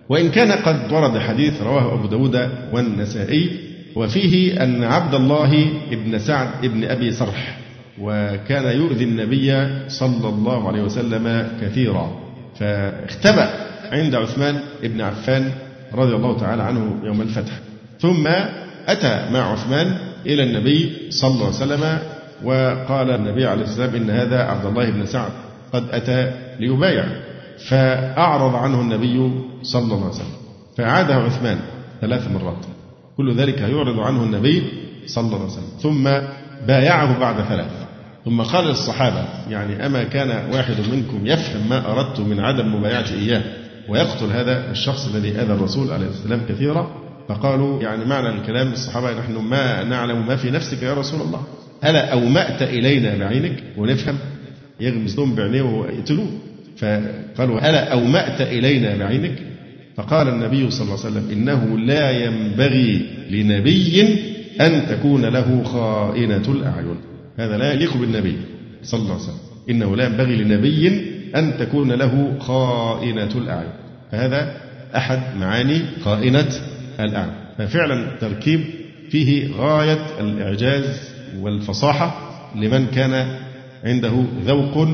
وإن كان قد ورد حديث رواه أبو داود والنسائي وفيه أن عبد الله بن سعد بن أبي صرح وكان يؤذي النبي صلى الله عليه وسلم كثيرا. فاختبأ عند عثمان بن عفان رضي الله تعالى عنه يوم الفتح. ثم أتى مع عثمان إلى النبي صلى الله عليه وسلم وقال النبي عليه والسلام إن هذا عبد الله بن سعد قد أتى ليبايع. فأعرض عنه النبي صلى الله عليه وسلم. فأعاده عثمان ثلاث مرات. كل ذلك يعرض عنه النبي صلى الله عليه وسلم. ثم بايعه بعد ثلاث. ثم قال للصحابة يعني أما كان واحد منكم يفهم ما أردت من عدم مبايعتي إياه ويقتل هذا الشخص الذي أذى الرسول عليه السلام كثيرا فقالوا يعني معنى الكلام الصحابة نحن ما نعلم ما في نفسك يا رسول الله. ألا أومأت إلينا بعينك ونفهم؟ يغمز لهم بعينيه ويقتلوه فقالوا ألا أومأت إلينا بعينك؟ فقال النبي صلى الله عليه وسلم إنه لا ينبغي لنبي أن تكون له خائنة الأعين. هذا لا يليق بالنبي صلى الله عليه وسلم. إنه لا ينبغي لنبي أن تكون له خائنة الأعين. فهذا أحد معاني خائنة الأعين. ففعلا تركيب فيه غاية الإعجاز والفصاحة لمن كان عنده ذوق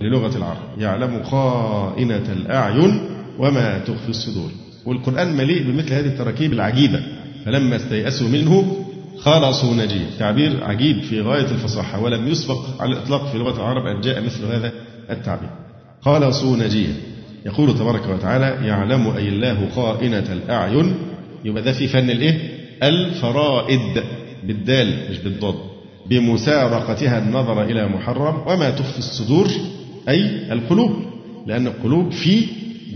للغة العرب. يعلم خائنة الأعين وما تخفي الصدور. والقرآن مليء بمثل هذه التراكيب العجيبة. فلما استيأسوا منه خلصوا نجيه تعبير عجيب في غاية الفصاحة ولم يسبق على الإطلاق في لغة العرب أن جاء مثل هذا التعبير. خلصوا نجيه يقول تبارك وتعالى يعلم أي الله خائنة الأعين. يبقى ده في فن الإيه؟ الفرائد بالدال مش بالضاد. بمسارقتها النظر إلى محرم وما تخفي الصدور أي القلوب لأن القلوب في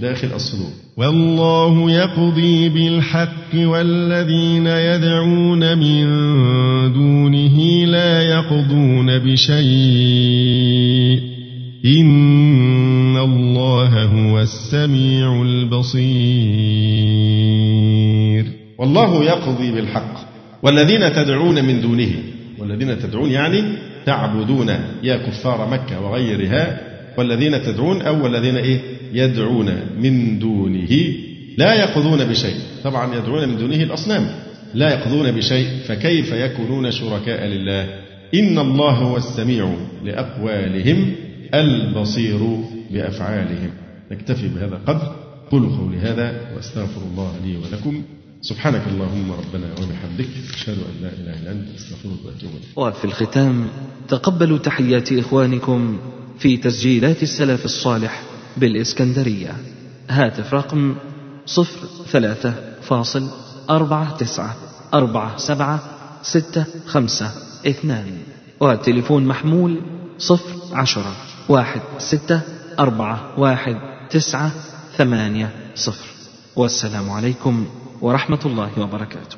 داخل الصدور. والله يقضي بالحق والذين يدعون من دونه لا يقضون بشيء. إن الله هو السميع البصير. والله يقضي بالحق والذين تدعون من دونه والذين تدعون يعني تعبدون يا كفار مكة وغيرها والذين تدعون أو الذين إيه؟ يدعون من دونه. لا يقضون بشيء. طبعا يدعون من دونه الأصنام. لا يقضون بشيء فكيف يكونون شركاء لله؟ إن الله هو السميع لأقوالهم البصير بأفعالهم. نكتفي بهذا القدر. قولوا قولي هذا وأستغفر الله لي ولكم. سبحانك اللهم ربنا وبحمدك أشهد أن لا إله إلا أنت أستغفرك وأتوب إليك. وفي الختام تقبلوا تحيات إخوانكم في تسجيلات السلف الصالح بالإسكندرية. هاتف رقم صفر ثلاثة فاصل أربعة تسعة أربعة سبعة ستة خمسة اثنان. والتليفون محمول صفر عشرة واحد ستة أربعة واحد تسعة ثمانية صفر. والسلام عليكم ورحمة الله وبركاته.